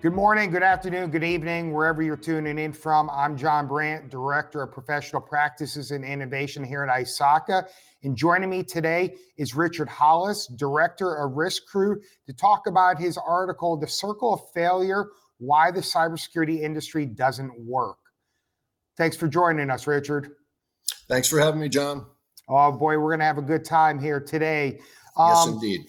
Good morning, good afternoon, good evening, wherever you're tuning in from. I'm John Brandt, Director of Professional Practices and Innovation here at ISACA. And joining me today is Richard Hollis, Director of Risk Crew, to talk about his article, The Circle of Failure Why the Cybersecurity Industry Doesn't Work. Thanks for joining us, Richard. Thanks for having me, John. Oh, boy, we're going to have a good time here today. Um, yes, indeed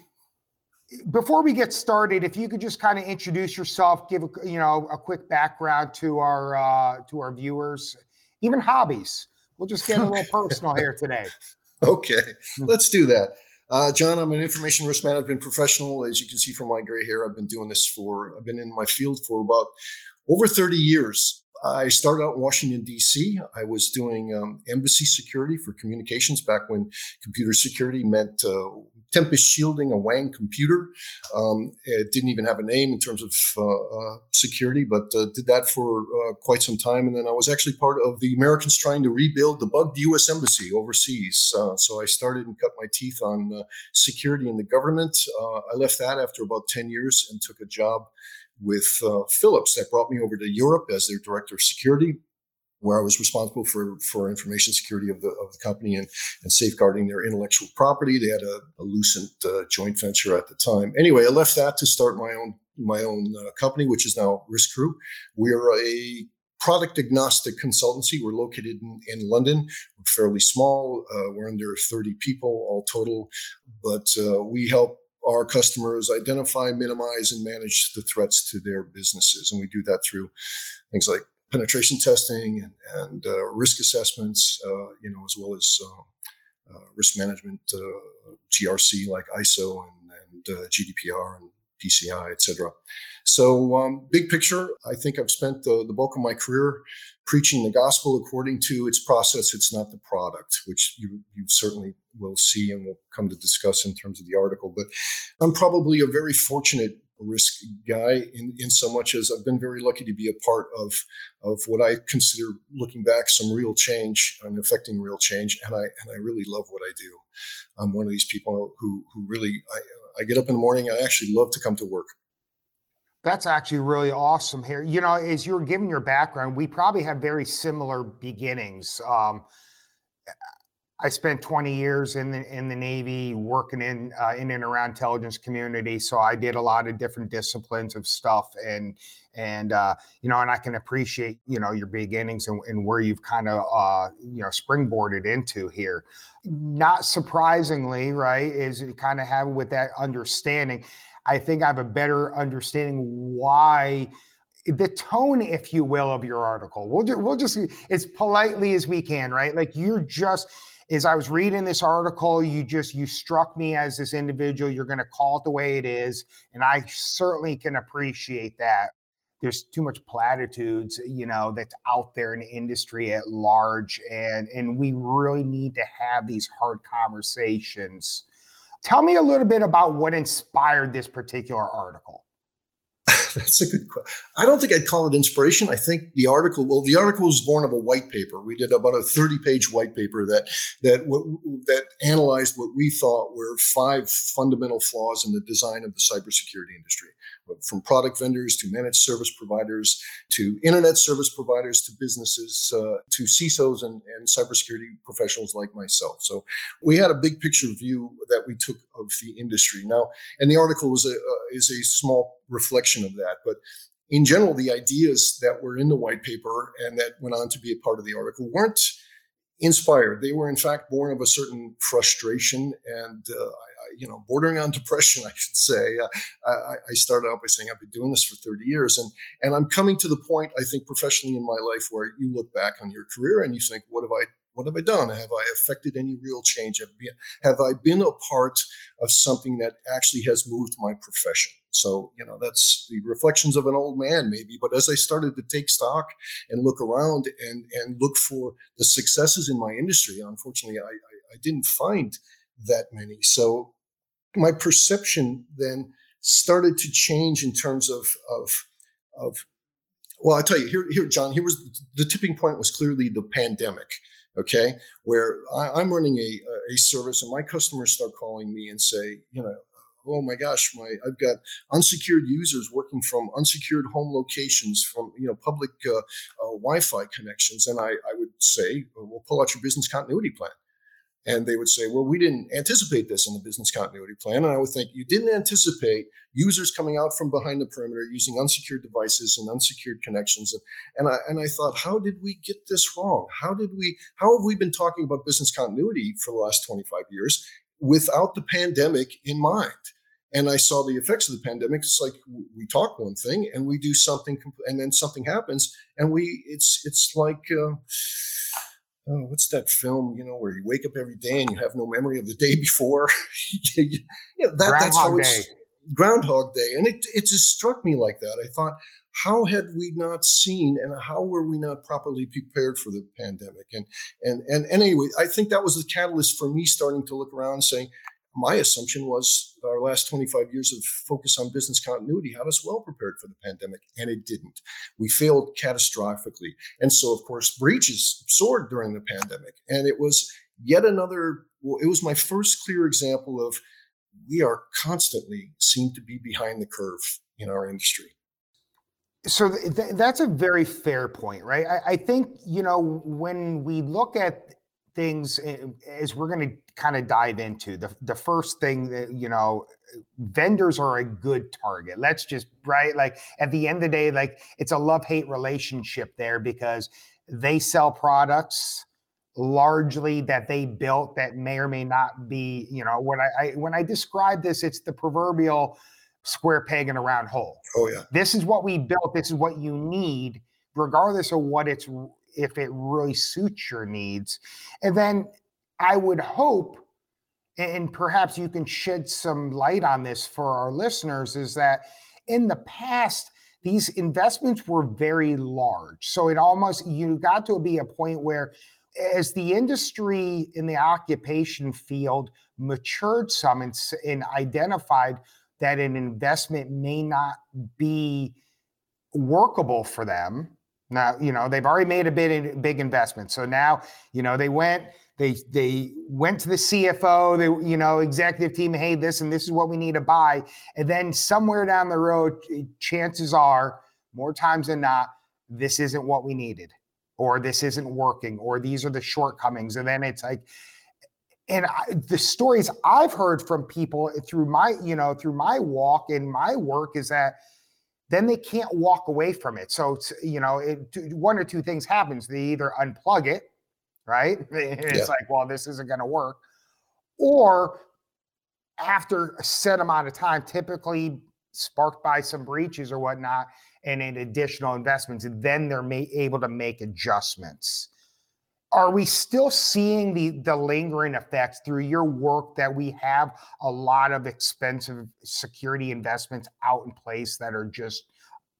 before we get started, if you could just kind of introduce yourself, give a, you know a quick background to our uh, to our viewers, even hobbies. We'll just get a little personal here today. Okay, let's do that. Uh, John, I'm an information risk management professional. As you can see from my gray hair, I've been doing this for I've been in my field for about over 30 years. I started out in Washington, D.C. I was doing um, embassy security for communications back when computer security meant uh, Tempest shielding a Wang computer. Um, it didn't even have a name in terms of uh, uh, security, but uh, did that for uh, quite some time. And then I was actually part of the Americans trying to rebuild the bugged U.S. Embassy overseas. Uh, so I started and cut my teeth on uh, security in the government. I left that after about 10 years and took a job with Philips that brought me over to Europe as their director of security where I was responsible for for information security of the of the company and and safeguarding their intellectual property. They had a, a Lucent uh, joint venture at the time. Anyway, I left that to start my own my own uh, company, which is now Risk Crew. We're a product agnostic consultancy. We're located in, in London. We're fairly small. Uh, we're under 30 people all total, but uh, we help our customers identify, minimize, and manage the threats to their businesses. And we do that through things like penetration testing and, and uh, risk assessments, uh, you know, as well as uh, uh risk management, uh, GRC like ISO and, and uh, GDPR and PCI, et cetera. So, um, big picture, I think I've spent the, the, bulk of my career preaching the gospel according to its process. It's not the product, which you, you certainly will see and will come to discuss in terms of the article. But I'm probably a very fortunate risk guy in, in so much as I've been very lucky to be a part of of what I consider looking back some real change and affecting real change and I and I really love what I do. I'm one of these people who who really I, I get up in the morning I actually love to come to work. That's actually really awesome here. You know, as you're giving your background, we probably have very similar beginnings. Um, I spent 20 years in the in the Navy working in uh, in and around intelligence community, so I did a lot of different disciplines of stuff, and and uh, you know, and I can appreciate you know your beginnings and, and where you've kind of uh, you know springboarded into here. Not surprisingly, right, is kind of have with that understanding. I think I have a better understanding why the tone, if you will, of your article. We'll we'll just as politely as we can, right? Like you're just is I was reading this article, you just you struck me as this individual. You're going to call it the way it is, and I certainly can appreciate that. There's too much platitudes, you know, that's out there in the industry at large, and and we really need to have these hard conversations. Tell me a little bit about what inspired this particular article. That's a good question. I don't think I'd call it inspiration. I think the article, well, the article was born of a white paper. We did about a 30 page white paper that, that, that analyzed what we thought were five fundamental flaws in the design of the cybersecurity industry from product vendors to managed service providers to internet service providers to businesses uh, to CISOs and, and cybersecurity professionals like myself. So we had a big picture view that we took of the industry. Now, and the article was a, uh, is a small reflection of that, but in general, the ideas that were in the white paper and that went on to be a part of the article weren't inspired. They were, in fact, born of a certain frustration and uh, you know, bordering on depression, I should say. Uh, I, I, started out by saying I've been doing this for 30 years, and and I'm coming to the point, I think, professionally in my life where you look back on your career and you think, what have I what have I done? Have I affected any real change? Have, been, have I been a part of something that actually has moved my profession? So, you know, that's the reflections of an old man, maybe. But as I started to take stock and look around and, and look for the successes in my industry, unfortunately, I, I, I didn't find that many. So my perception then started to change in terms of of of well i tell you here here john here was the tipping point was clearly the pandemic okay where I, am running a a service and my customers start calling me and say you know oh my gosh, my I've got unsecured users working from unsecured home locations, from you know public uh, uh, Wi-Fi connections, and I, I would say, well, pull out your business continuity plan. And they would say, well, we didn't anticipate this in the business continuity plan. And I would think, you didn't anticipate users coming out from behind the perimeter using unsecured devices and unsecured connections. And, I, and I thought, how did we get this wrong? How did we, how have we been talking about business continuity for the last 25 years without the pandemic in mind? and I saw the effects of the pandemic. It's like we talk one thing and we do something, and then something happens, and we it's it's like uh, oh, what's that film? You know, where you wake up every day and you have no memory of the day before. yeah, that, that's how it's day. Groundhog Day, and it it just struck me like that. I thought, how had we not seen, and how were we not properly prepared for the pandemic? And and and, and anyway, I think that was the catalyst for me starting to look around and saying, my assumption was our last 25 years of focus on business continuity had us well prepared for the pandemic, and it didn't. We failed catastrophically. And so, of course, breaches soared during the pandemic. And it was yet another, well, it was my first clear example of we are constantly seem to be behind the curve in our industry. So th- that's a very fair point, right? I, I think, you know, when we look at things eh, as we're going to kind of dive into the, the first thing that you know vendors are a good target let's just right like at the end of the day like it's a love hate relationship there because they sell products largely that they built that may or may not be you know when I, I when i describe this it's the proverbial square peg in a round hole. Oh yeah. This is what we built this is what you need regardless of what it's if it really suits your needs. And then I would hope, and perhaps you can shed some light on this for our listeners, is that in the past, these investments were very large. So it almost, you got to be a point where as the industry in the occupation field matured some and, and identified that an investment may not be workable for them, now, you know, they've already made a big big investment. So now, you know, they went, they they went to the CFO, the you know, executive team, hey, this and this is what we need to buy. And then somewhere down the road, chances are, more times than not, this isn't what we needed, or this isn't working, or these are the shortcomings. And then it's like, and I, the stories I've heard from people through my, you know, through my walk and my work is that then they can't walk away from it. So you know, it, one or two things happens. They either unplug it, right? It's yeah. like, well, this isn't going to work, or after a set amount of time, typically sparked by some breaches or whatnot, and in additional investments, then they're ma- able to make adjustments are we still seeing the the lingering effects through your work that we have a lot of expensive security investments out in place that are just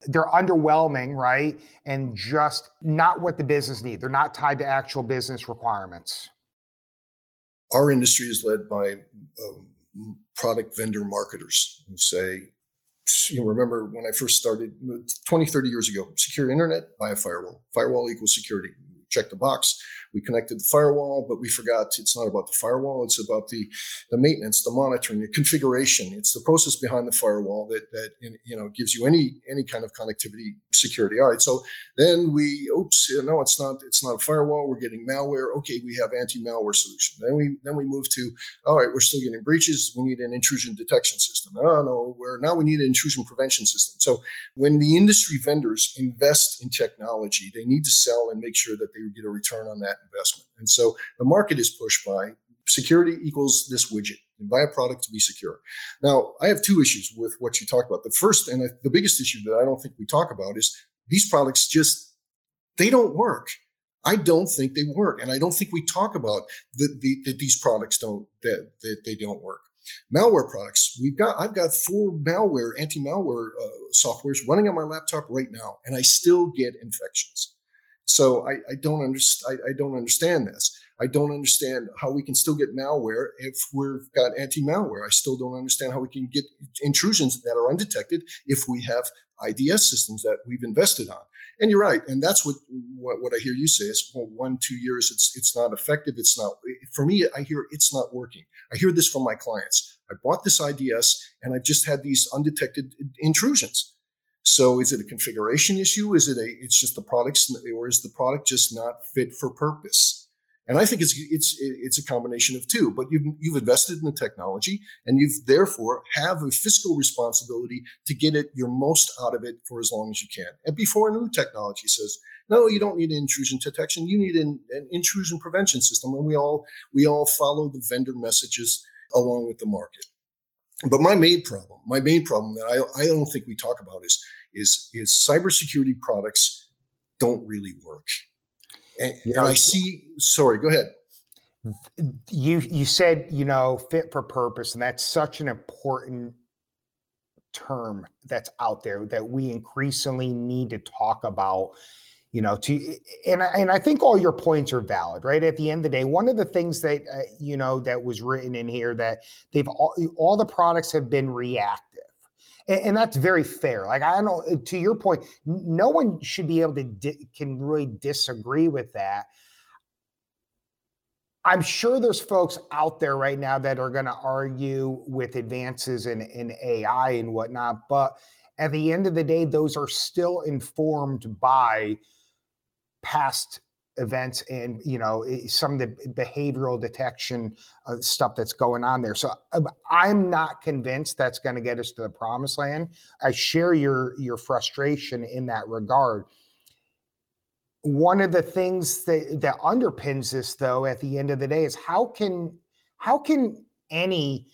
they're underwhelming right? And just not what the business need they're not tied to actual business requirements. Our industry is led by um, product vendor marketers who say you remember when i first started 20 30 years ago secure internet buy a firewall. Firewall equals security check the box we connected the firewall, but we forgot it's not about the firewall. It's about the, the maintenance, the monitoring, the configuration. It's the process behind the firewall that, that, you know, gives you any, any kind of connectivity security. All right. So then we, oops, no, it's not, it's not a firewall. We're getting malware. Okay. We have anti-malware solution. Then we, then we move to, all right, we're still getting breaches. We need an intrusion detection system. Oh no, we're now we need an intrusion prevention system. So when the industry vendors invest in technology, they need to sell and make sure that they get a return on that investment. And so the market is pushed by security equals this widget and buy a product to be secure. Now, I have two issues with what you talked about. The first and the biggest issue that I don't think we talk about is these products just they don't work. I don't think they work, and I don't think we talk about that the, the, these products don't that, that they don't work. Malware products. We've got I've got four malware anti-malware uh, softwares running on my laptop right now, and I still get infections. So I, I don't understand. I, I, don't understand this. I don't understand how we can still get malware if we've got anti-malware. I still don't understand how we can get intrusions that are undetected if we have IDS systems that we've invested on. And you're right, and that's what what, what I hear you say is well, one two years it's it's not effective. It's not for me. I hear it's not working. I hear this from my clients. I bought this IDS and I've just had these undetected intrusions. So is it a configuration issue? Is it a it's just the products or is the product just not fit for purpose? And I think it's it's it's a combination of two. But you've you've invested in the technology, and you've therefore have a fiscal responsibility to get it your most out of it for as long as you can. And before new technology says, no, you don't need an intrusion detection. You need an, an intrusion prevention system, and we all we all follow the vendor messages along with the market. But my main problem, my main problem that I, I don't think we talk about is is is cybersecurity products don't really work. And, and I see. Sorry, go ahead. You you said you know fit for purpose, and that's such an important term that's out there that we increasingly need to talk about you know to and and I think all your points are valid right? At the end of the day one of the things that uh, you know that was written in here that they've all, all the products have been reactive and, and, that's very fair. Like I don't to your point no one should be able to di- can really disagree with that. I'm sure there's folks out there right now that are going to argue with advances in, in AI and whatnot, but at the end of the day, those are still informed by past events and you know some of the behavioral detection uh, stuff that's going on there. So um, i'm not convinced that's going to get us to the promised land. I share your your frustration in that regard. One of the things that that underpins this though at the end of the day is how can how can any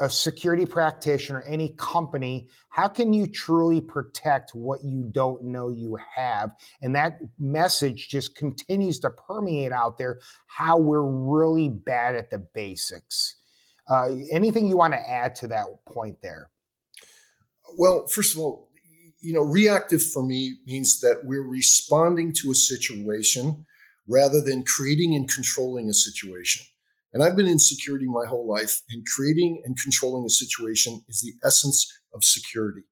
a security practitioner, any company, how can you truly protect what you don't know you have? And that message just continues to permeate out there how we're really bad at the basics. Uh, anything you want to add to that point there? Well, first of all, you know, reactive for me means that we're responding to a situation rather than creating and controlling a situation. And I've been in security my whole life, and creating and controlling a situation is the essence of security.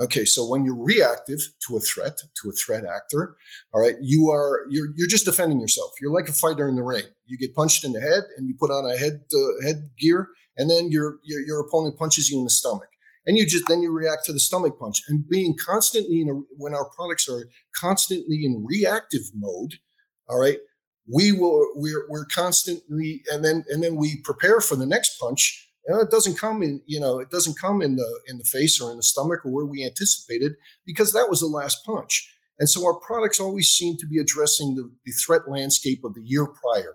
Okay, so when you're reactive to a threat, to a threat actor, all right, you are you're you're just defending yourself. You're like a fighter in the ring. You get punched in the head, and you put on a head uh, head gear, and then your, your your opponent punches you in the stomach, and you just then you react to the stomach punch. And being constantly in a, when our products are constantly in reactive mode, all right, we will we're we're constantly and then and then we prepare for the next punch. And it doesn't come in you know it doesn't come in the in the face or in the stomach or where we anticipated because that was the last punch. And so our products always seem to be addressing the, the threat landscape of the year prior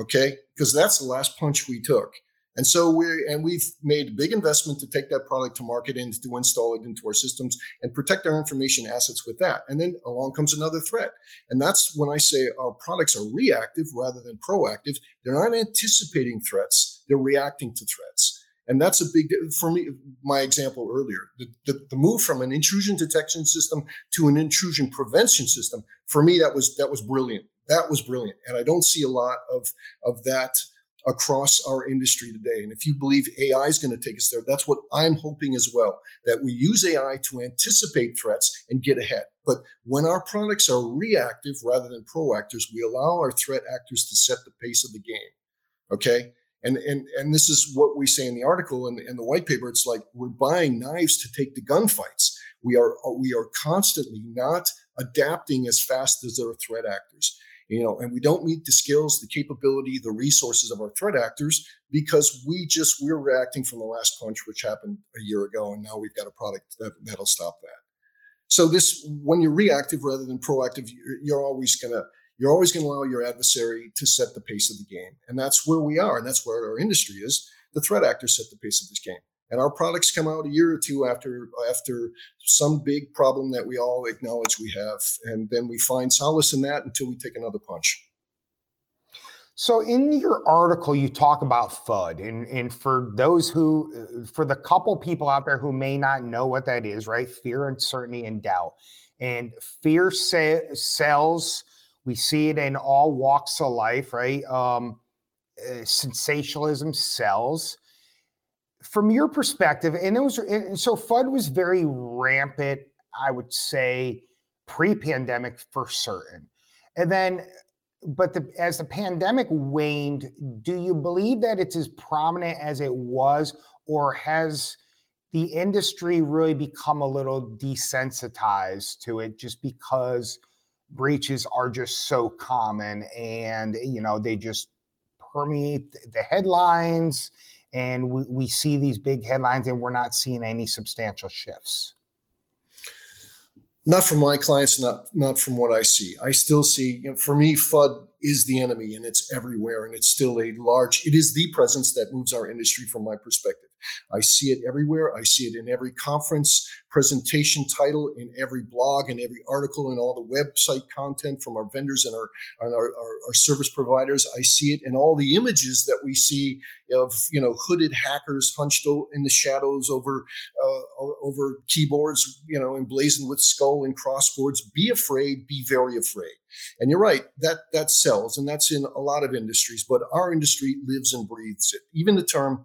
okay? Because that's the last punch we took and so we and we've made a big investment to take that product to market and to install it into our systems and protect our information assets with that. And then along comes another threat. And that's when I say our products are reactive rather than proactive. They're not anticipating threats, they're reacting to threats. And that's a big for me. My example earlier, the, the, the, move from an intrusion detection system to an intrusion prevention system, for me, that was that was brilliant. That was brilliant, and I don't see a lot of of that across our industry today. And if you believe AI is going to take us there, that's what I'm hoping as well that we use AI to anticipate threats and get ahead. But when our products are reactive rather than proactive, we allow our threat actors to set the pace of the game. Okay. And, and, and this is what we say in the article and, and the white paper. It's like we're buying knives to take the gunfights. We are, we are constantly not adapting as fast as our threat actors you know, and we don't meet the skills, the capability, the resources of our threat actors because we just we're reacting from the last punch, which happened a year ago, and now we've got a product that, that'll stop that. So this, when you're reactive rather than proactive, you're, always gonna you're always to allow your adversary to set the pace of the game, and that's where we are, and that's where our industry is. The threat actors set the pace of this game and our products come out a year or two after after some big problem that we all acknowledge we have. And then we find solace in that until we take another punch. So in your article you talk about fud. And, and for those who for the couple people out there who may not know what that is right? Fear uncertainty and doubt. And fear sa- sells. We see it in all walks of life right? Um, uh, sensationalism sells from your perspective, and it was and so FUD was very rampant, I would say, pre-pandemic for certain. And then but the, as the pandemic waned, do you believe that it's as prominent as it was, or has the industry really become a little desensitized to it just because breaches are just so common and you know they just permeate the headlines and we, we see these big headlines and we're not seeing any substantial shifts. Not from my clients not not from what i see. I still see you know, for me fud is the enemy and it's everywhere and it's still a large it is the presence that moves our industry from my perspective I see it everywhere. I see it in every conference presentation title, in every blog, in every article, in all the website content from our vendors and our, and our, our, our service providers. I see it in all the images that we see of you know hooded hackers hunched in the shadows over uh, over keyboards, you know, emblazoned with skull and crossboards. Be afraid. Be very afraid. And you're right that that sells, and that's in a lot of industries. But our industry lives and breathes it. Even the term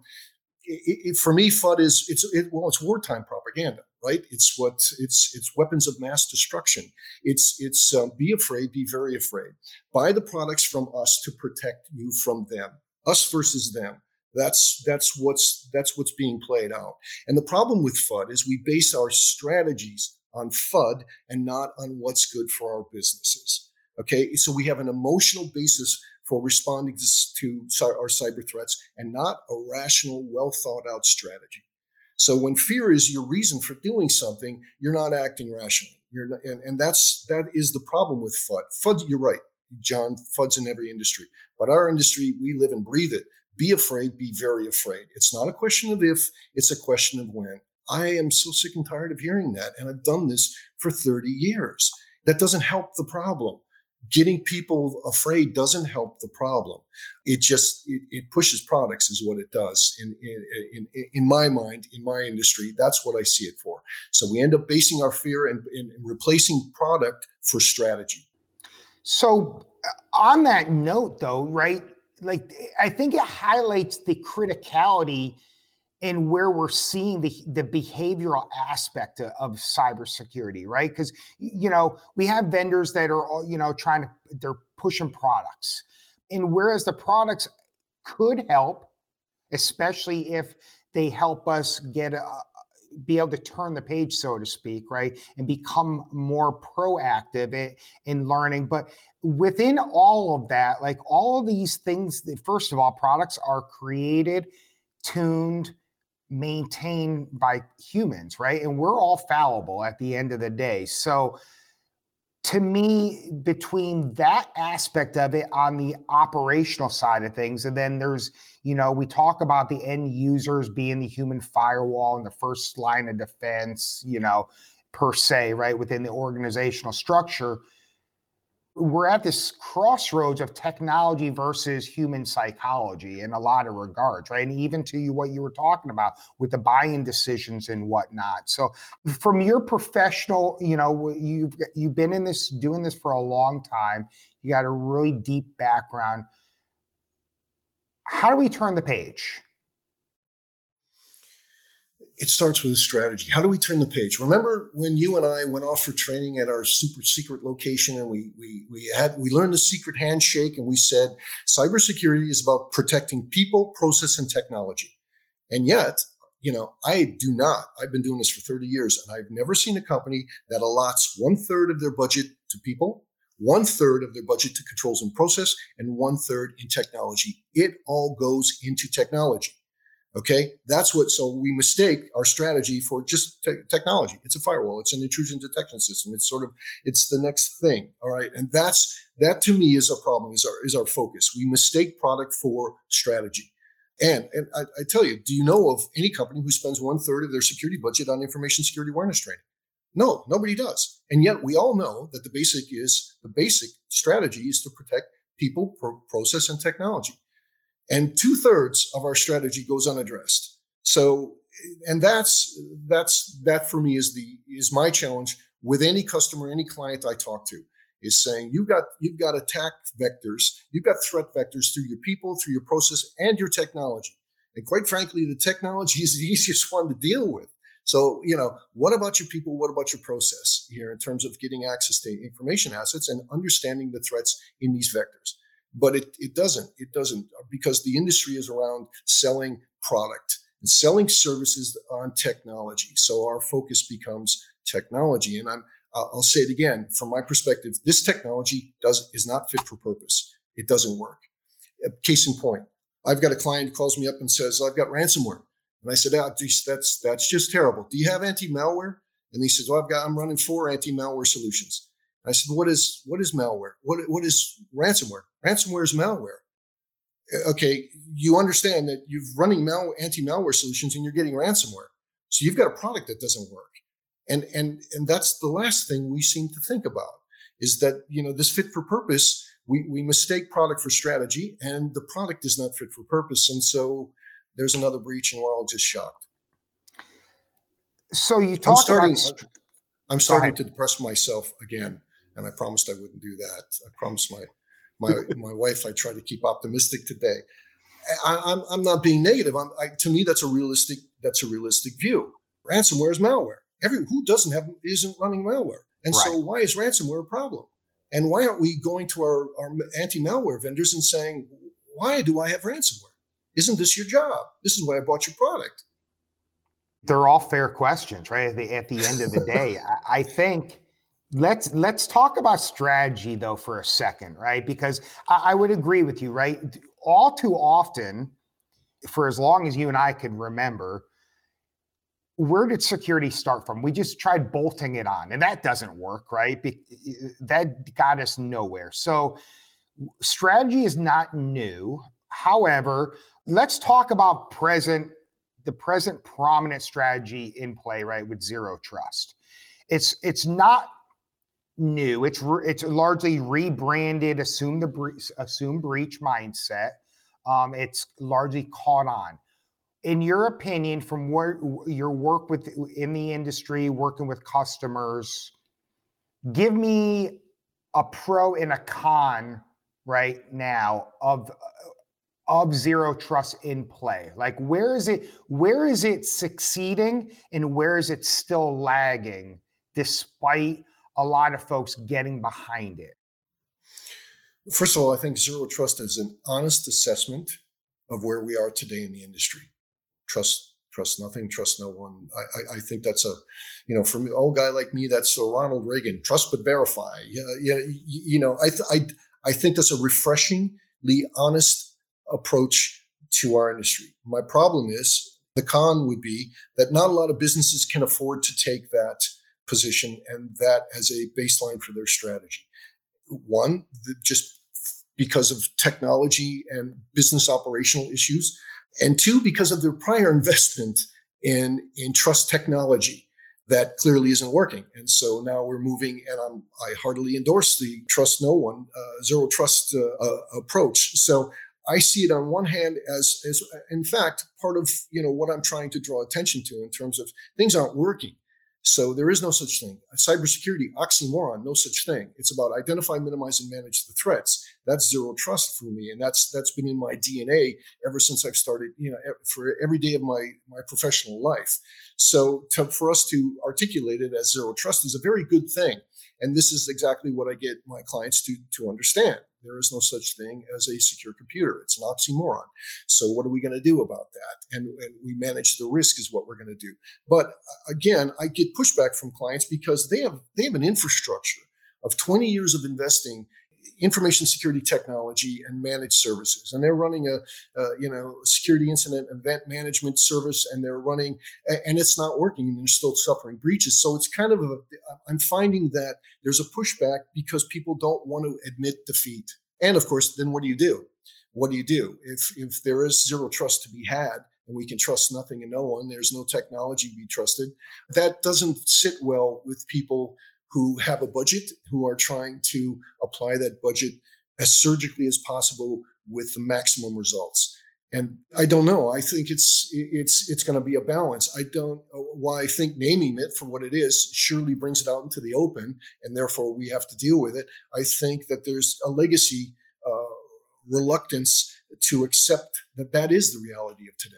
it, it, for me, FUD is it's it, well, it's wartime propaganda, right? It's what it's it's weapons of mass destruction. It's it's um, be afraid, be very afraid. Buy the products from us to protect you from them. Us versus them. That's that's what's that's what's being played out. And the problem with FUD is we base our strategies on FUD and not on what's good for our businesses. Okay, so we have an emotional basis for responding to, our cyber threats and not a rational, well thought out strategy. So when fear is your reason for doing something, you're not acting rationally. You're not, and, and that's that is the problem with FUD. FUD, you're right, John. FUD's in every industry, but our industry, we live and breathe it. Be afraid, be very afraid. It's not a question of if, it's a question of when. I am so sick and tired of hearing that, and I've done this for 30 years. That doesn't help the problem getting people afraid doesn't help the problem. It just it, it pushes products is what it does. In, in, in in my mind, in my industry, that's what I see it for. So we end up basing our fear and, and replacing product for strategy. So uh, on that note, though, right? Like I think it highlights the criticality and where we're seeing the, the behavioral aspect of, of cybersecurity, right? Because you know we have vendors that are you know trying to they're pushing products, and whereas the products could help, especially if they help us get a, be able to turn the page, so to speak, right, and become more proactive in, in learning. But within all of that, like all of these things, first of all, products are created, tuned, maintained by humans, right? And we're all fallible at the end of the day. So, to me, between that aspect of it on the operational side of things, and then there's, you know, we talk about the end users being the human firewall and the first line of defense, you know, per se, right, within the organizational structure we're at this crossroads of technology versus human psychology in a lot of regards, right? And even to you, what you were talking about with the buying decisions and whatnot. So, from your professional, you know, you've you've been in this doing this for a long time. You got a really deep background. How do we turn the page? It starts with a strategy. How do we turn the page? Remember when you and I went off for training at our super secret location and we we we had we learned the secret handshake and we said cybersecurity is about protecting people, process, and technology. And yet, you know, I do not. I've been doing this for 30 years and I've never seen a company that allots one third of their budget to people, one third of their budget to controls and process, and one third in technology. It all goes into technology. Okay, that's what. So we mistake our strategy for just te- technology. It's a firewall. It's an intrusion detection system. It's sort of it's the next thing. All right, and that's that to me is a problem. Is our is our focus. We mistake product for strategy. And and I, I tell you, do you know of any company who spends one third of their security budget on information security awareness training? No, nobody does. And yet we all know that the basic is the basic strategy is to protect people, pro- process, and technology and two thirds of our strategy goes unaddressed. So, and that's that's that for me is the is my challenge with any customer, any client I talk to is saying you've got you've got attack vectors, you've got threat vectors through your people, through your process, and your technology. And quite frankly, the technology is the easiest one to deal with. So, you know, what about your people? What about your process here in terms of getting access to information assets and understanding the threats in these vectors? But it, it doesn't. It doesn't because the industry is around selling product and selling services on technology. So our focus becomes technology. And I'm, I'll say it again from my perspective, this technology does is not fit for purpose. It doesn't work. Uh, case in point, I've got a client who calls me up and says, I've got ransomware. And I said, oh, that's that's just terrible. Do you have anti-malware? And he says, Well, I've got I'm running four anti-malware solutions. I said, What is what is malware? What what is ransomware? Ransomware is malware. Okay, you understand that you're running mal- anti-malware solutions and you're getting ransomware. So you've got a product that doesn't work. And and and that's the last thing we seem to think about is that you know this fit for purpose. We we mistake product for strategy, and the product is not fit for purpose. And so there's another breach and we're all just shocked. So you talk starting, about. I'm starting to depress myself again, and I promised I wouldn't do that. I promised my my my wife I try to keep optimistic today. I, am I'm, I'm not being negative. I'm, I, to me, that's a realistic that's a realistic view. Ransomware is malware. Every who doesn't have isn't running malware, and right. so why is ransomware a problem? And why aren't we going to our, our anti malware vendors and saying, why do I have ransomware? Isn't this your job? This is why I bought your product. They're all fair questions, right? At the, at the end of the day, I, I think let's let's talk about strategy though for a second, right? Because I, I would agree with you, right? All too often, for as long as you and I can remember, where did security start from? We just tried bolting it on, and that doesn't work, right? Be- that got us nowhere. So, strategy is not new. However, let's talk about present the present prominent strategy in play right with zero trust it's it's not new. It's it's largely rebranded assume the breach assume breach mindset. Um, it's largely caught on. In your opinion from where your work with in the industry working with customers give me a pro and a con right now of of zero trust in play? Like where is it where is it succeeding and where is it still lagging despite a lot of folks getting behind it? First of all, I think zero trust is an honest assessment of where we are today in the industry. Trust trust nothing, trust no one. I, I, I think that's a, you know, for an old guy like me, that's a Ronald Reagan. Trust but verify. Yeah, yeah. You know, I, I, I think that's a refreshingly honest approach to our industry. My problem is the con would be that not a lot of businesses can afford to take that position and that as a baseline for their strategy. One, just because of technology and business operational issues, and two, because of their prior investment in in trust technology that clearly isn't working. And so now we're moving, and I'm, I heartily endorse the trust no one, uh, zero trust uh, uh, approach. So I see it on one hand as, as, in fact, part of you know what I'm trying to draw attention to in terms of things aren't working. So there is no such thing. Cybersecurity, oxymoron, no such thing. It's about identify, minimize, and manage the threats. That's zero trust for me, and that's that's been in my DNA ever since I've started. You know, for every day of my my professional life. So to, for us to articulate it as zero trust is a very good thing, and this is exactly what I get my clients to to understand. There is no such thing as a secure computer. It's an oxymoron. So what are we going to do about that? And, and we manage the risk is what we're going to do. But uh, again, I get pushback from clients because they have they have an infrastructure of 20 years of investing information security technology and managed services. And they're running a, you know security incident event management service and they're running and it's not working and they're still suffering breaches. So it's kind of a i'm finding that there's a pushback because people don't want to admit defeat. And of course then what do you do? What do you do? If if there is zero trust to be had and we can trust nothing and no one there's no technology to be trusted that doesn't sit well with people who have a budget, who are trying to apply that budget as surgically as possible with the maximum results. And I don't know. I think it's it's it's going to be a balance. I don't. Why I think naming it for what it is surely brings it out into the open, and therefore we have to deal with it. I think that there's a legacy uh, reluctance to accept that that is the reality of today.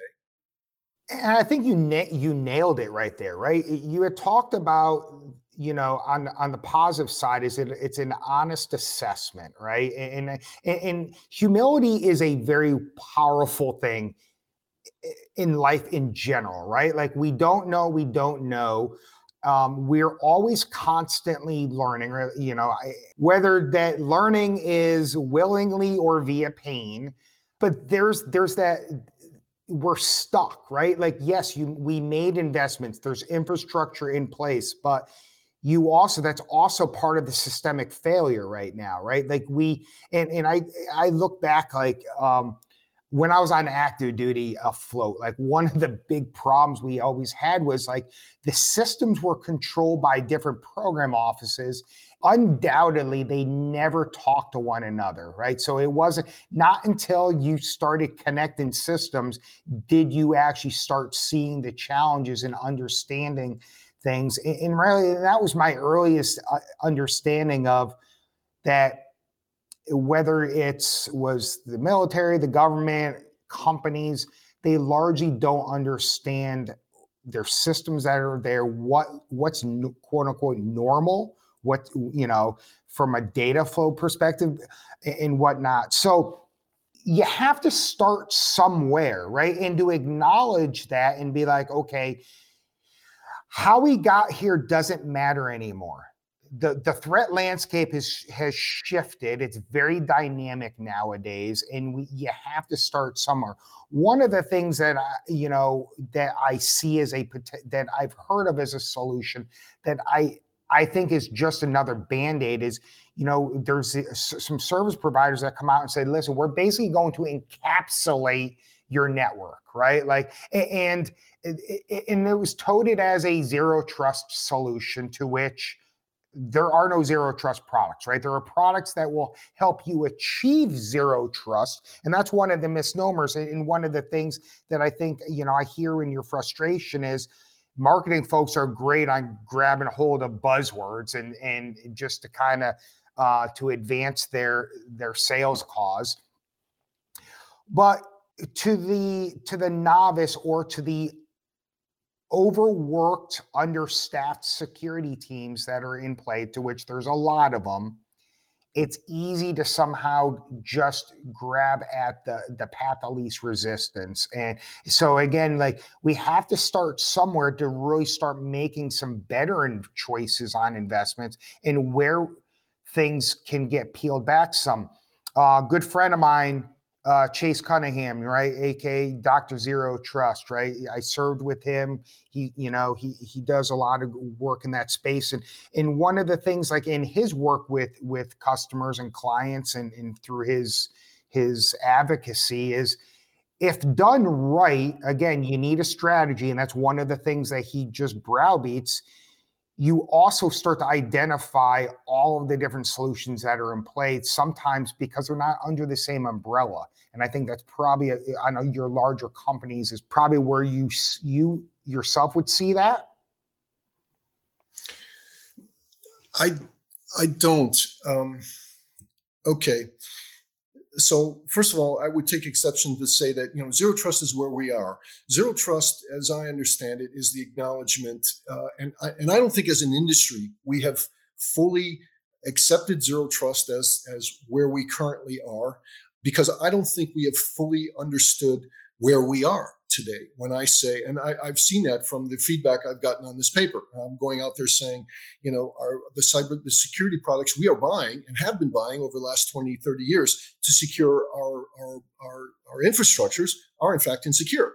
And I think you na- you nailed it right there, right? You had talked about you know on on the positive side is it it's an honest assessment right? And, and and humility is a very powerful thing in life in general right? Like we don't know we don't know. Um, we're always constantly learning you know whether that learning is willingly or via pain but there's there's that we're stuck right? Like yes you we made investments there's infrastructure in place but you also that's also part of the systemic failure right now right? Like we and and i i look back like um when i was on active duty afloat like one of the big problems we always had was like the systems were controlled by different program offices. Undoubtedly they never talked to one another right? So it wasn't not until you started connecting systems did you actually start seeing the challenges and understanding things. And really, that was my earliest uh, understanding of that. Whether it's was the military, the government, companies, they largely don't understand their systems that are there. What what's quote unquote normal? What you know from a data flow perspective and whatnot. So you have to start somewhere, right? And to acknowledge that and be like, okay, how we got here doesn't matter anymore. The, the threat landscape has has shifted. It's very dynamic nowadays, and we, you have to start somewhere. One of the things that I, you know that I see as a that I've heard of as a solution that I I think is just another band aid is you know there's some service providers that come out and say, listen, we're basically going to encapsulate your network, right? Like and and it was touted as a zero trust solution to which there are no zero trust products, right? There are products that will help you achieve zero trust. And that's one of the misnomers. And one of the things that I think, you know, I hear in your frustration is marketing folks are great on grabbing hold of buzzwords and and just to kind of uh, to advance their their sales cause. But to the to the novice or to the overworked, understaffed security teams that are in play, to which there's a lot of them, it's easy to somehow just grab at the the path of least resistance. And so again like we have to start somewhere to really start making some better choices on investments and where things can get peeled back some. A uh, good friend of mine uh, Chase Cunningham, right, aka Doctor Zero Trust, right? I served with him. He, you know, he he does a lot of work in that space, and and one of the things, like in his work with with customers and clients, and and through his his advocacy is if done right again you need a strategy and that's one of the things that he just browbeats you also start to identify all of the different solutions that are in play sometimes because they're not under the same umbrella. And i think that's probably i know your larger companies is probably where you you yourself would see that. I i don't um okay so first of all, I would take exception to say that you know zero trust is where we are. Zero trust, as I understand it, is the acknowledgement, uh, and I, and I don't think as an industry we have fully accepted zero trust as as where we currently are, because I don't think we have fully understood where we are today when I say, and I, have seen that from the feedback I've gotten on this paper. I'm going out there saying, you know, our, the cyber, the security products we are buying and have been buying over the last 20, 30 years to secure our, our, our, our infrastructures are in fact insecure.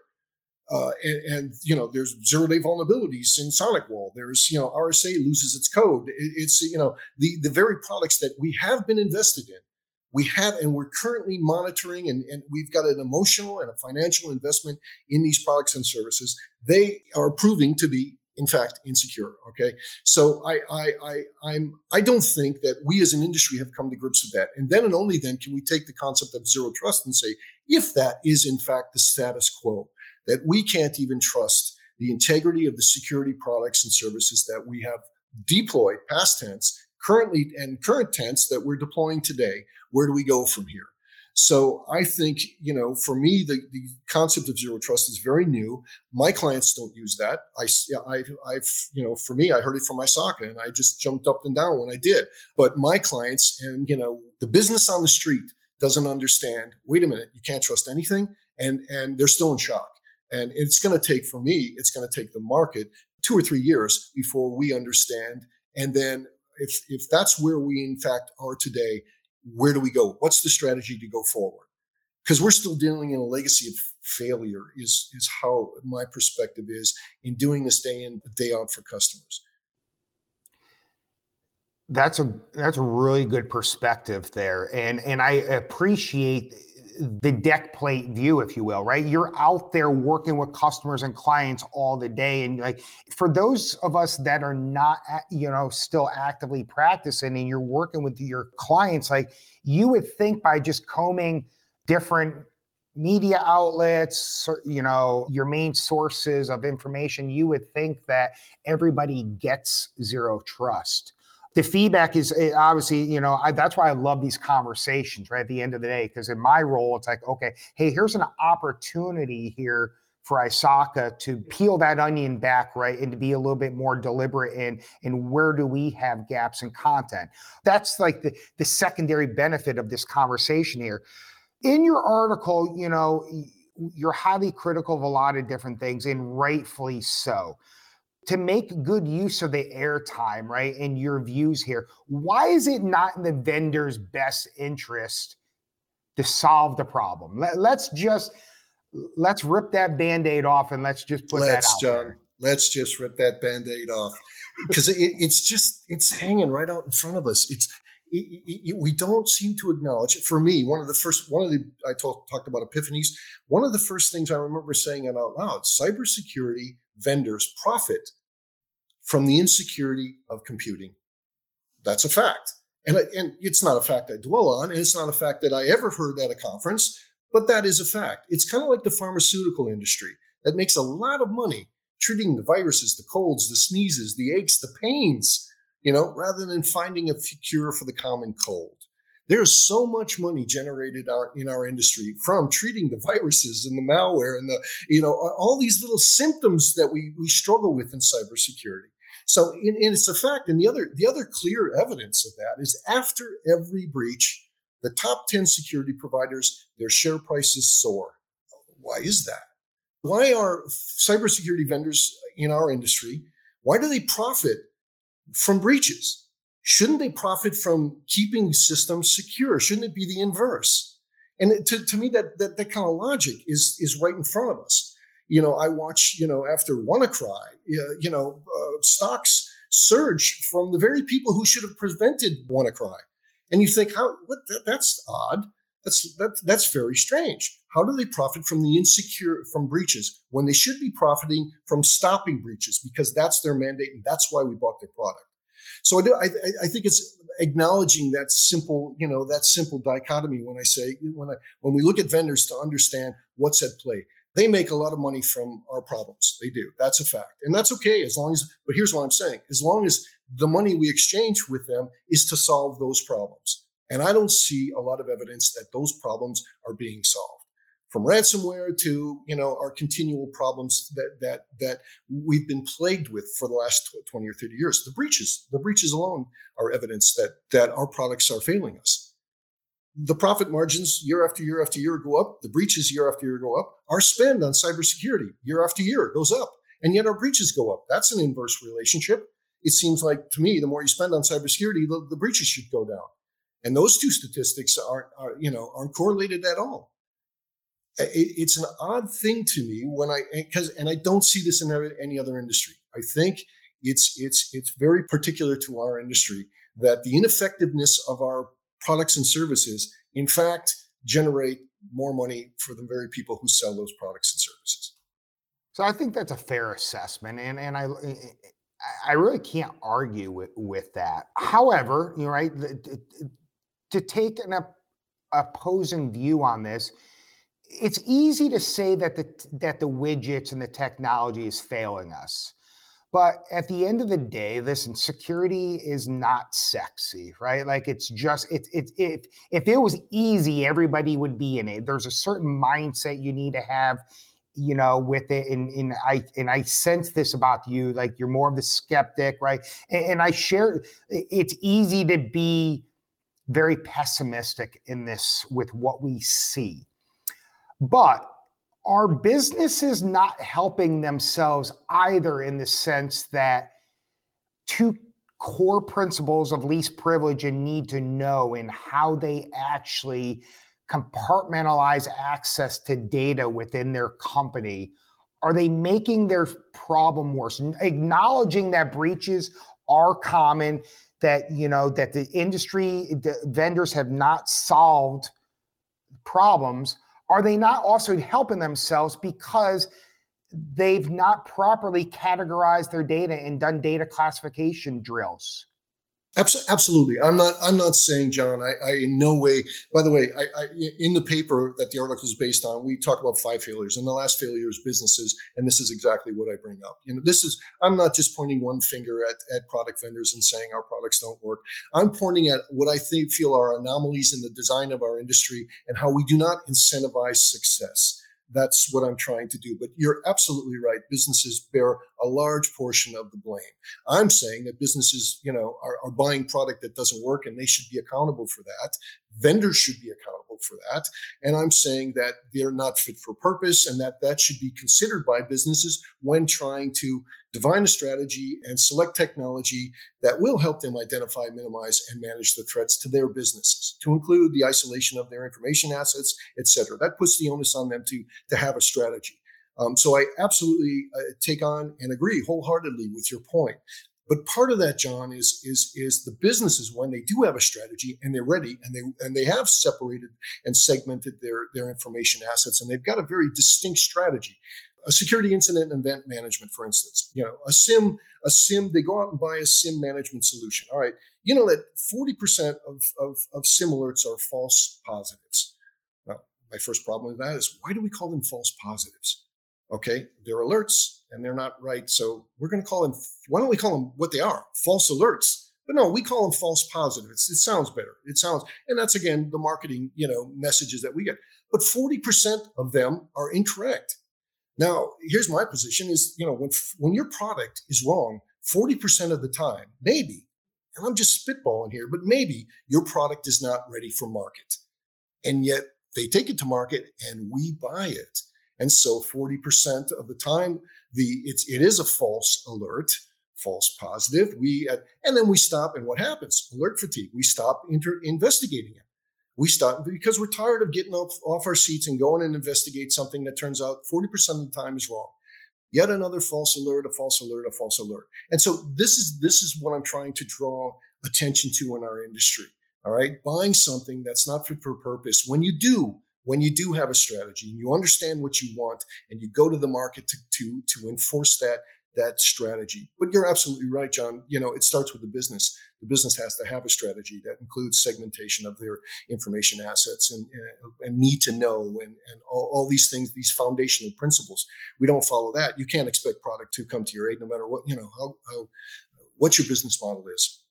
Uh, and, and, you know, there's zero day vulnerabilities in SonicWall. There's, you know, RSA loses its code. It, it's, you know, the, the very products that we have been invested in we have and we're currently monitoring and, and we've got an emotional and a financial investment in these products and services. They are proving to be in fact insecure okay? So i i i i'm i don't think that we as an industry have come to grips with that. And then and only then can we take the concept of zero trust and say if that is in fact the status quo that we can't even trust the integrity of the security products and services that we have deployed past tense currently and current tense that we're deploying today where do we go from here So I think, you know, for me, the, the concept of zero trust is very new. My clients don't use that. I, I, I've, you know, for me, I heard it from my SOCA and I just jumped up and down when I did. But my clients and, you know, the business on the street doesn't understand, wait a minute, you can't trust anything. And, and they're still in shock. And it's going to take, for me, it's going to take the market two or three years before we understand. And then if, if that's where we in fact are today, where do we go? What's the strategy to go forward? Because we're still dealing in a legacy of failure, is is how my perspective is in doing this day in day out for customers. That's a that's a really good perspective there, and and I appreciate the deck plate view, if you will, right? You're out there working with customers and clients all the day. And like for those of us that are not, you know, still actively practicing and you're working with your clients, like you would think by just combing different media outlets, you know, your main sources of information, you would think that everybody gets zero trust the feedback is eh, obviously, you know, I, that's why I love these conversations, right? At the end of the day, because in my role, it's like, okay, hey, here's an opportunity here for ISACA to peel that onion back, right, and to be a little bit more deliberate in in where do we have gaps in content. That's like the the secondary benefit of this conversation here. In your article, you know, you're highly critical of a lot of different things, and rightfully so to make good use of the airtime, right? And your views here. Why is it not in the vendor's best interest to solve the problem? Let, us just let's rip that band-aid off and let's just put let's, that out John, there. Um, let's just rip that band-aid off. Because it, it's just it's hanging right out in front of us. It's it, it, we don't seem to acknowledge. For me, one of the first, one of the, I talk, talked about epiphanies. One of the first things I remember saying out loud, cybersecurity vendors profit from the insecurity of computing. That's a fact. And, and it's not a fact I dwell on, and it's not a fact that I ever heard at a conference, but that is a fact. It's kind of like the pharmaceutical industry that makes a lot of money treating the viruses, the colds, the sneezes, the aches, the pains, you know, rather than finding a cure for the common cold. There's so much money generated in our industry from treating the viruses and the malware and the, you know, all these little symptoms that we, we struggle with in cybersecurity. So and, and it's a fact. And the other the other clear evidence of that is after every breach, the top 10 security providers, their share prices soar. Why is that? Why are cybersecurity vendors in our industry, why do they profit from breaches? Shouldn't they profit from keeping systems secure? Shouldn't it be the inverse? And to, to me, that, that, that kind of logic is, is right in front of us. You know, I watch, you know, after WannaCry, you know, uh, stocks surge from the very people who should have prevented WannaCry. And you think, how, what, that, that's odd. That's, that, that's very strange. How do they profit from the insecure, from breaches when they should be profiting from stopping breaches because that's their mandate and that's why we bought their product. So I, do, I, I think it's acknowledging that simple, you know, that simple dichotomy when I say when I when we look at vendors to understand what's at play. They make a lot of money from our problems. They do. That's a fact. And that's okay as long as, but here's what I'm saying as long as the money we exchange with them is to solve those problems. And I don't see a lot of evidence that those problems are being solved from ransomware to you know our continual problems that that that we've been plagued with for the last 20 or 30 years. The breaches the breaches alone are evidence that that our products are failing us. The profit margins year after year after year go up. The breaches year after year go up. Our spend on cybersecurity year after year goes up and yet our breaches go up. That's an inverse relationship. It seems like to me the more you spend on cybersecurity the, the breaches should go down. And those two statistics aren't are, you know aren't correlated at all it, it's an odd thing to me when I because and I don't see this in any other industry. I think it's it's it's very particular to our industry that the ineffectiveness of our products and services, in fact, generate more money for the very people who sell those products and services. So I think that's a fair assessment, and and I I really can't argue with with that. However, you know, right, to take an opposing view on this, it's easy to say that the that the widgets and the technology is failing us But at the end of the day, listen, security is not sexy, right? Like it's just it's it's if if it was easy, everybody would be in it. There's a certain mindset you need to have, you know, with it. And, and I and I sense this about you, like you're more of the skeptic, right? And, and I share it's easy to be very pessimistic in this with what we see. But are businesses not helping themselves either in the sense that two core principles of least privilege and need to know and how they actually compartmentalize access to data within their company are they making their problem worse? Acknowledging that breaches are common that you know that the industry the vendors have not solved problems are they not also helping themselves because they've not properly categorized their data and done data classification drills? Absolutely. I'm not. I'm not saying, John. I, I in no way. By the way, I, I, in the paper that the article is based on, we talk about five failures, and the last failure is businesses, and this is exactly what I bring up. You know, this is. I'm not just pointing one finger at at product vendors and saying our products don't work. I'm pointing at what I think feel are anomalies in the design of our industry and how we do not incentivize success. That's what I'm trying to do. But you're absolutely right. Businesses bear a large portion of the blame. I'm saying that businesses, you know, are, are buying product that doesn't work and they should be accountable for that. Vendors should be accountable for that. And I'm saying that they're not fit for purpose and that that should be considered by businesses when trying to divine a strategy and select technology that will help them identify, minimize, and manage the threats to their businesses, to include the isolation of their information assets, et cetera. That puts the onus on them to, to have a strategy. Um, so I absolutely uh, take on and agree wholeheartedly with your point. But part of that, John, is is is the businesses when they do have a strategy and they're ready and they and they have separated and segmented their their information assets and they've got a very distinct strategy. A security incident and event management, for instance, you know, a SIEM, a SIEM, they go out and buy a SIEM management solution. All right, you know that 40% of, of, of SIEM alerts are false positives. Now, my first problem with that is why do we call them false positives? Okay, they're alerts and they're not right. So we're going to call them, why don't we call them what they are? False alerts. But no, we call them false positives. it sounds better. It sounds, and that's again the marketing, you know, messages that we get. But 40% of them are incorrect. Now, here's my position is, you know, when when your product is wrong 40% of the time, maybe, and I'm just spitballing here, but maybe your product is not ready for market. And yet they take it to market and we buy it. And so 40% of the time, the it's it is a false alert, false positive. We uh, and then we stop, and what happens? Alert fatigue. We stop inter- investigating it. We stop because we're tired of getting off, off our seats and going and investigate something that turns out 40% of the time is wrong. Yet another false alert, a false alert, a false alert. And so this is this is what I'm trying to draw attention to in our industry. All right, buying something that's not fit for purpose. When you do, when you do have a strategy and you understand what you want and you go to the market to to to enforce that that strategy. But you're absolutely right, John. You know, it starts with the business. The business has to have a strategy that includes segmentation of their information assets and, uh, and need to know and, and all, all, these things, these foundational principles. We don't follow that. You can't expect product to come to your aid no matter what, you know, how, how what your business model is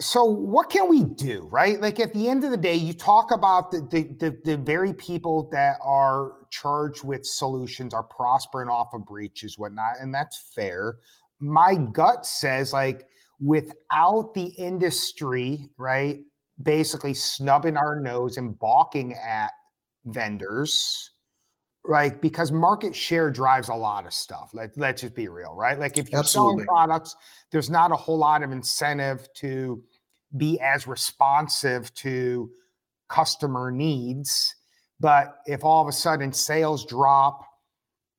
so what can we do right? Like at the end of the day you talk about the, the, the the very people that are charged with solutions are prospering off of breaches whatnot and that's fair. My gut says like without the industry right basically snubbing our nose and balking at vendors right because market share drives a lot of stuff like let's just be real right like if you're Absolutely. selling products there's not a whole lot of incentive to be as responsive to customer needs. But if all of a sudden sales drop,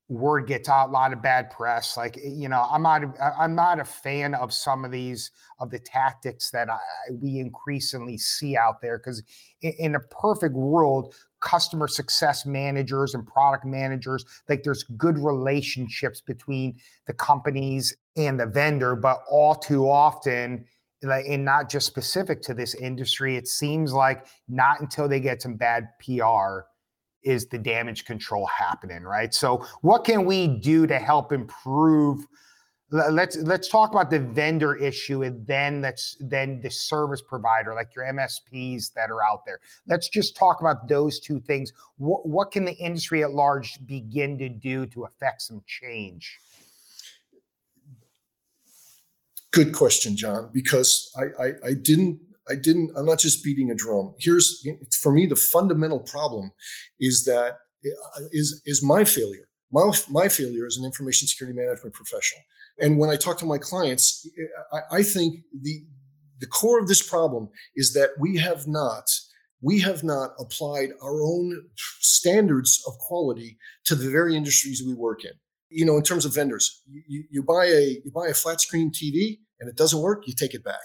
word gets out, a lot of bad press. Like eh, you know, I'm not I'm not a fan of some of these of the tactics that I, we increasingly see out there. Because in, in a perfect world, customer success managers and product managers, like there's good relationships between the companies and the vendor, but all too often and not just specific to this industry it seems like not until they get some bad pr is the damage control happening, right? So what can we do to help improve? Let's let's talk about the vendor issue and then let's then the service provider like your MSPs that are out there. Let's just talk about those two things. What what can the industry at large begin to do to affect some change? Good question, John, because I, I, I didn't I didn't, I'm not just beating a drum. Here's, for me, the fundamental problem is that, is, is my failure. My, my failure as an information security management professional. And when I talk to my clients, I, I think the, the core of this problem is that we have not, we have not applied our own standards of quality to the very industries we work in. You know, in terms of vendors, you, you buy a you buy a flat screen TV and it doesn't work, you take it back.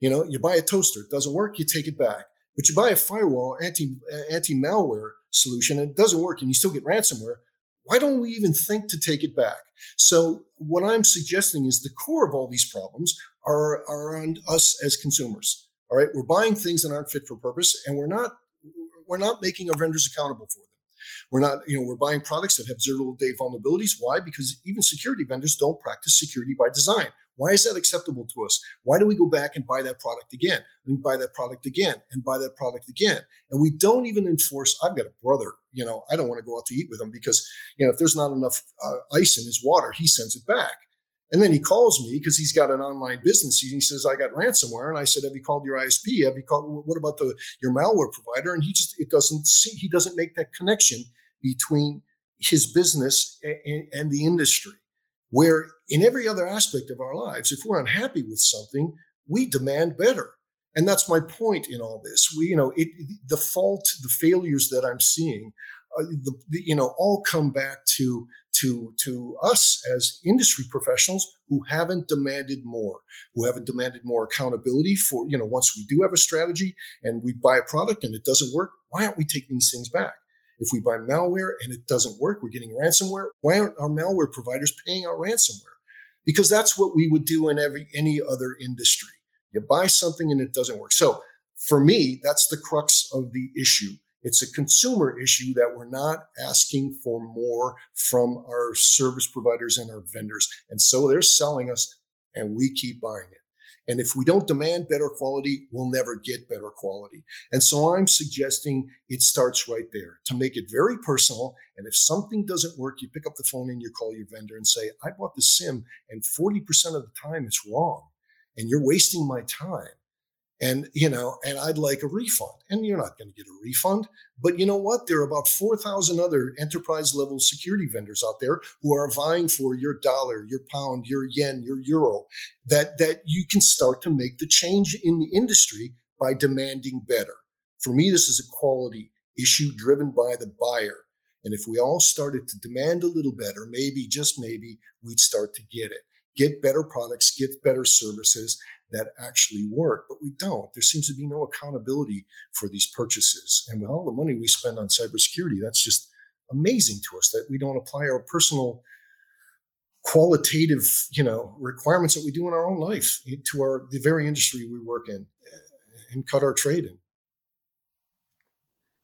You know, you buy a toaster, it doesn't work, you take it back. But you buy a firewall anti anti malware solution and it doesn't work, and you still get ransomware. Why don't we even think to take it back? So what I'm suggesting is the core of all these problems are, are on us as consumers. All right, we're buying things that aren't fit for purpose, and we're not we're not making our vendors accountable for them. We're not, you know, we're buying products that have zero day vulnerabilities. Why? Because even security vendors don't practice security by design. Why is that acceptable to us? Why do we go back and buy that product again? And buy that product again and buy that product again. And we don't even enforce. I've got a brother, you know, I don't want to go out to eat with him because, you know, if there's not enough uh, ice in his water, he sends it back. And then he calls me because he's got an online business. He says, I got ransomware. And I said, Have you called your ISP? Have you called what about the your malware provider? And he just it doesn't see he doesn't make that connection between his business and, and the industry. Where in every other aspect of our lives, if we're unhappy with something, we demand better. And that's my point in all this. We, you know, it, the fault, the failures that I'm seeing, uh, the, the, you know, all come back to to to us as industry professionals who haven't demanded more, who haven't demanded more accountability for, you know, once we do have a strategy and we buy a product and it doesn't work, why aren't we taking these things back? If we buy malware and it doesn't work, we're getting ransomware. Why aren't our malware providers paying our ransomware? Because that's what we would do in every any other industry. You buy something and it doesn't work. So for me, that's the crux of the issue. It's a consumer issue that we're not asking for more from our service providers and our vendors. And so they're selling us and we keep buying it. And if we don't demand better quality, we'll never get better quality. And so I'm suggesting it starts right there to make it very personal. And if something doesn't work, you pick up the phone and you call your vendor and say, I bought the SIEM and 40% of the time it's wrong and you're wasting my time and you know and i'd like a refund. And you're not going to get a refund but you know what? There are about 4000 other enterprise level security vendors out there who are vying for your dollar your pound your yen your euro that that you can start to make the change in the industry by demanding better. For me this is a quality issue driven by the buyer. And if we all started to demand a little better maybe just maybe we'd start to get it get better products get better services that actually work, but we don't. There seems to be no accountability for these purchases. And with all the money we spend on cybersecurity, that's just amazing to us that we don't apply our personal qualitative, you know, requirements that we do in our own life to our the very industry we work in eh, and cut our trade in.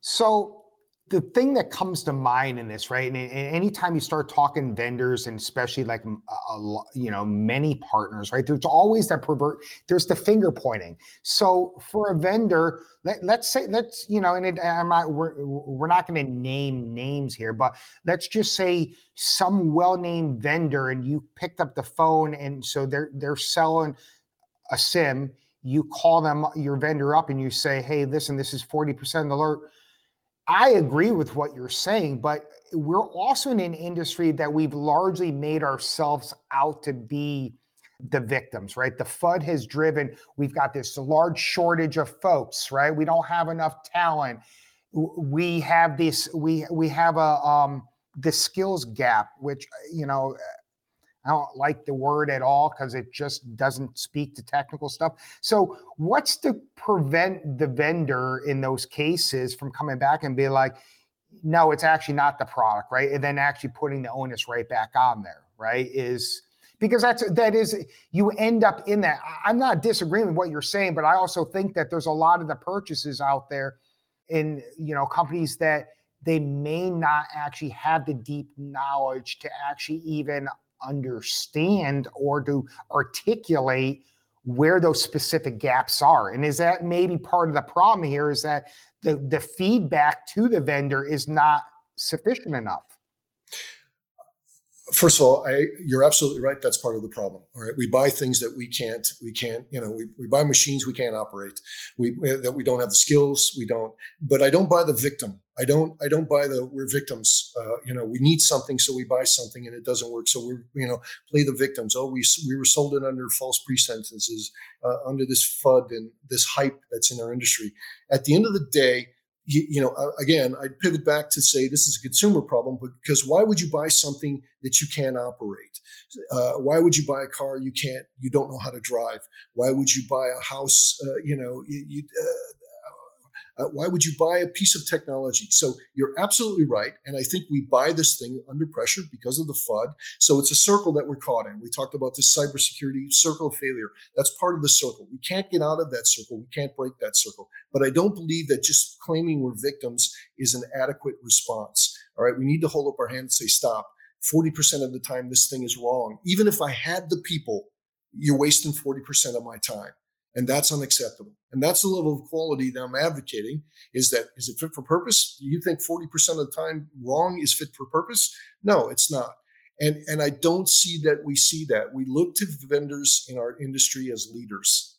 So the thing that comes to mind in this, right? And, anytime you start talking vendors, and especially like a, a, you know many partners, right? There's always that pervert. There's the finger pointing. So for a vendor, let, us say let's you know, and it, I'm not we're we're not going to name names here, but let's just say some well-named vendor, and you picked up the phone, and so they're they're selling a SIEM. You call them your vendor up, and you say, "Hey, listen, this is forty percent alert." I agree with what you're saying, but we're also in an industry that we've largely made ourselves out to be the victims, right? The FUD has driven, we've got this large shortage of folks, right? We don't have enough talent. We have this, we we have a um the skills gap, which you know, I don't like the word at all because it just doesn't speak to technical stuff. So, what's to prevent the vendor in those cases from coming back and be like, no, it's actually not the product, right? And then actually putting the onus right back on there, right? Is because that's that is you end up in that. I'm not disagreeing with what you're saying, but I also think that there's a lot of the purchases out there in you know companies that they may not actually have the deep knowledge to actually even understand or to articulate where those specific gaps are. And is that maybe part of the problem here is that the, the feedback to the vendor is not sufficient enough? first of all, I, you're absolutely right. That's part of the problem. All right, we buy things that we can't, we can't, you know, we, we buy machines we can't operate. We that we don't have the skills. We don't. But I don't buy the victim. I don't. I don't buy the we're victims. Uh, you know, we need something, so we buy something, and it doesn't work. So we're you know play the victims. Oh, we we were sold it under false pretenses, uh, under this FUD and this hype that's in our industry. At the end of the day you, you know, uh, again, I'd pivot back to say this is a consumer problem, because why would you buy something that you can't operate? Uh, why would you buy a car you can't, you don't know how to drive? Why would you buy a house? Uh, you know, you, you, uh, why would you buy a piece of technology? So you're absolutely right. And I think we buy this thing under pressure because of the FUD. So it's a circle that we're caught in. We talked about this cybersecurity circle of failure. That's part of the circle. We can't get out of that circle. We can't break that circle. But I don't believe that just claiming we're victims is an adequate response. All right. We need to hold up our hand and say, stop. 40% of the time, this thing is wrong. Even if I had the people, you're wasting 40% of my time and that's unacceptable. And that's the level of quality that i'm advocating is that is it fit for purpose? Do you think 40% of the time wrong is fit for purpose? No it's not. And and i don't see that we see that. We look to vendors in our industry as leaders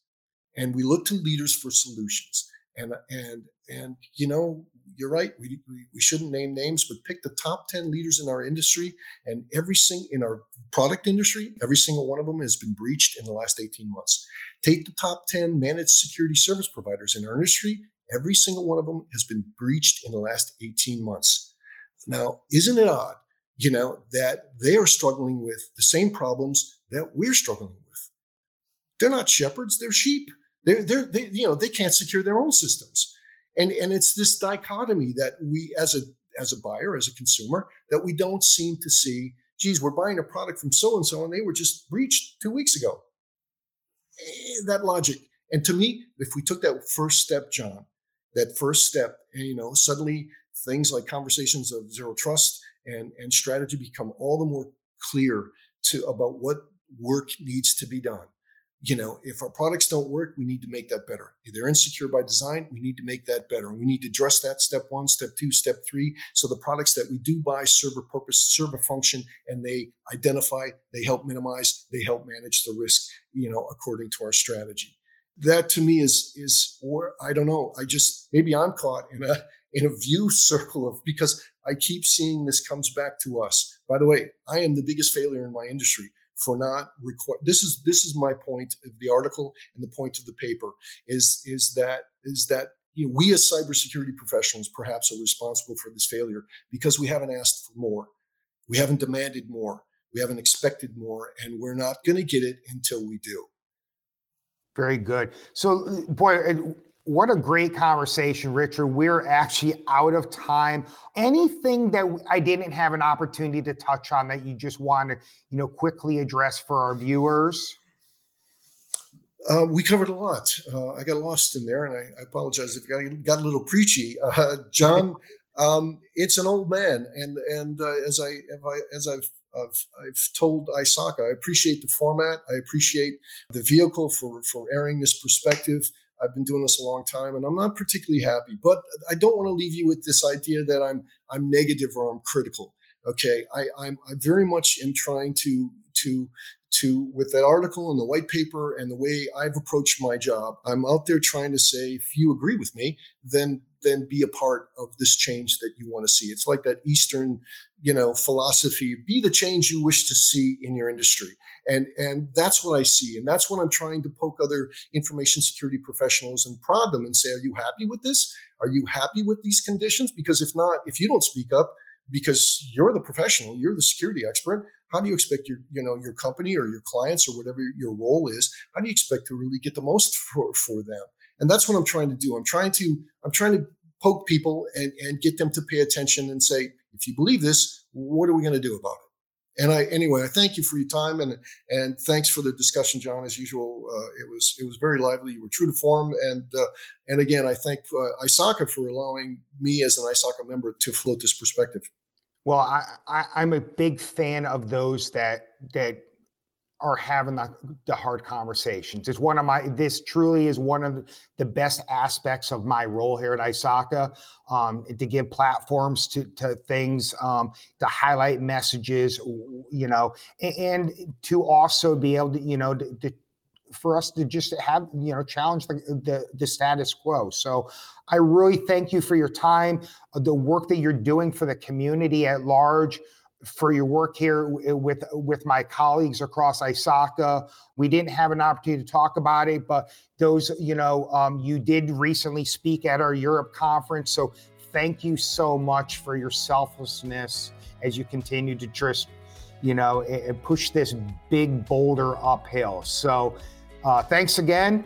and we look to leaders for solutions. And and and you know you're right. We, we, we shouldn't name names, but pick the top 10 leaders in our industry and every single in our product industry, every single one of them has been breached in the last 18 months. Take the top 10 managed security service providers in our industry, every single one of them has been breached in the last 18 months. Now, isn't it odd, you know, that they are struggling with the same problems that we're struggling with? They're not shepherds, they're sheep. They're, they're, they, you know, they can't secure their own systems and and it's this dichotomy that we as a as a buyer as a consumer that we don't seem to see geez we're buying a product from so and so and they were just breached two weeks ago. Eh, that logic. And to me if we took that first step john that first step you know suddenly things like conversations of zero trust and and strategy become all the more clear to about what work needs to be done you know, if our products don't work, we need to make that better. If they're insecure by design, we need to make that better. We need to address that step one, step two, step three. So the products that we do buy serve a purpose, serve a function, and they identify, they help minimize, they help manage the risk, you know, according to our strategy. That to me is is or I don't know. I just maybe I'm caught in a in a view circle of because I keep seeing this comes back to us. By the way, I am the biggest failure in my industry for not record. This is this is my point of the article and the point of the paper is is that is that you know, we as cybersecurity professionals perhaps are responsible for this failure because we haven't asked for more, we haven't demanded more, we haven't expected more, and we're not going to get it until we do. Very good. So, uh, boy, what a great conversation, Richard. We're actually out of time. Anything that I didn't have an opportunity to touch on that you just want to, you know, quickly address for our viewers? Uh, we covered a lot. Uh, I got lost in there, and I, I apologize if I got a little preachy. Uh, John, um, it's an old man, and and uh, as I, as I've I've, I've told ISACA, I appreciate the format. I appreciate the vehicle for for airing this perspective. I've been doing this a long time and I'm not particularly happy, but I don't want to leave you with this idea that I'm I'm negative or I'm critical. Okay. I, I'm I very much am trying to to to with that article and the white paper and the way I've approached my job, I'm out there trying to say, if you agree with me, then then be a part of this change that you want to see. It's like that Eastern, you know, philosophy: be the change you wish to see in your industry, and and that's what I see, and that's what I'm trying to poke other information security professionals and prod them and say, are you happy with this? Are you happy with these conditions? Because if not, if you don't speak up, because you're the professional, you're the security expert. How do you expect your, you know, your company or your clients or whatever your role is? How do you expect to really get the most for, for them? And that's what I'm trying to do. I'm trying to, I'm trying to poke people and, and get them to pay attention and say, if you believe this, what are we going to do about it? and I anyway, I thank you for your time and and thanks for the discussion, John. As usual, uh, it was it was very lively. You were true to form, and uh, and again, I thank uh, ISACA for allowing me as an ISACA member to float this perspective. Well, I, I I'm a big fan of those that that are having the, the hard conversations. It's one of my, this truly is one of the best aspects of my role here at ISACA um, to give platforms to, to things, um, to highlight messages, you know, and, and, to also be able to, you know, to, to, for us to just have, you know, challenge the, the, the status quo. So I really thank you for your time, the work that you're doing for the community at large for your work here with with my colleagues across ISACA. We didn't have an opportunity to talk about it, but those, you know, um, you did recently speak at our Europe conference. So thank you so much for your selflessness as you continue to just, you know, push this big boulder uphill. So uh, thanks again.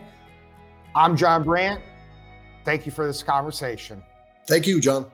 I'm John Brandt. Thank you for this conversation. Thank you, John.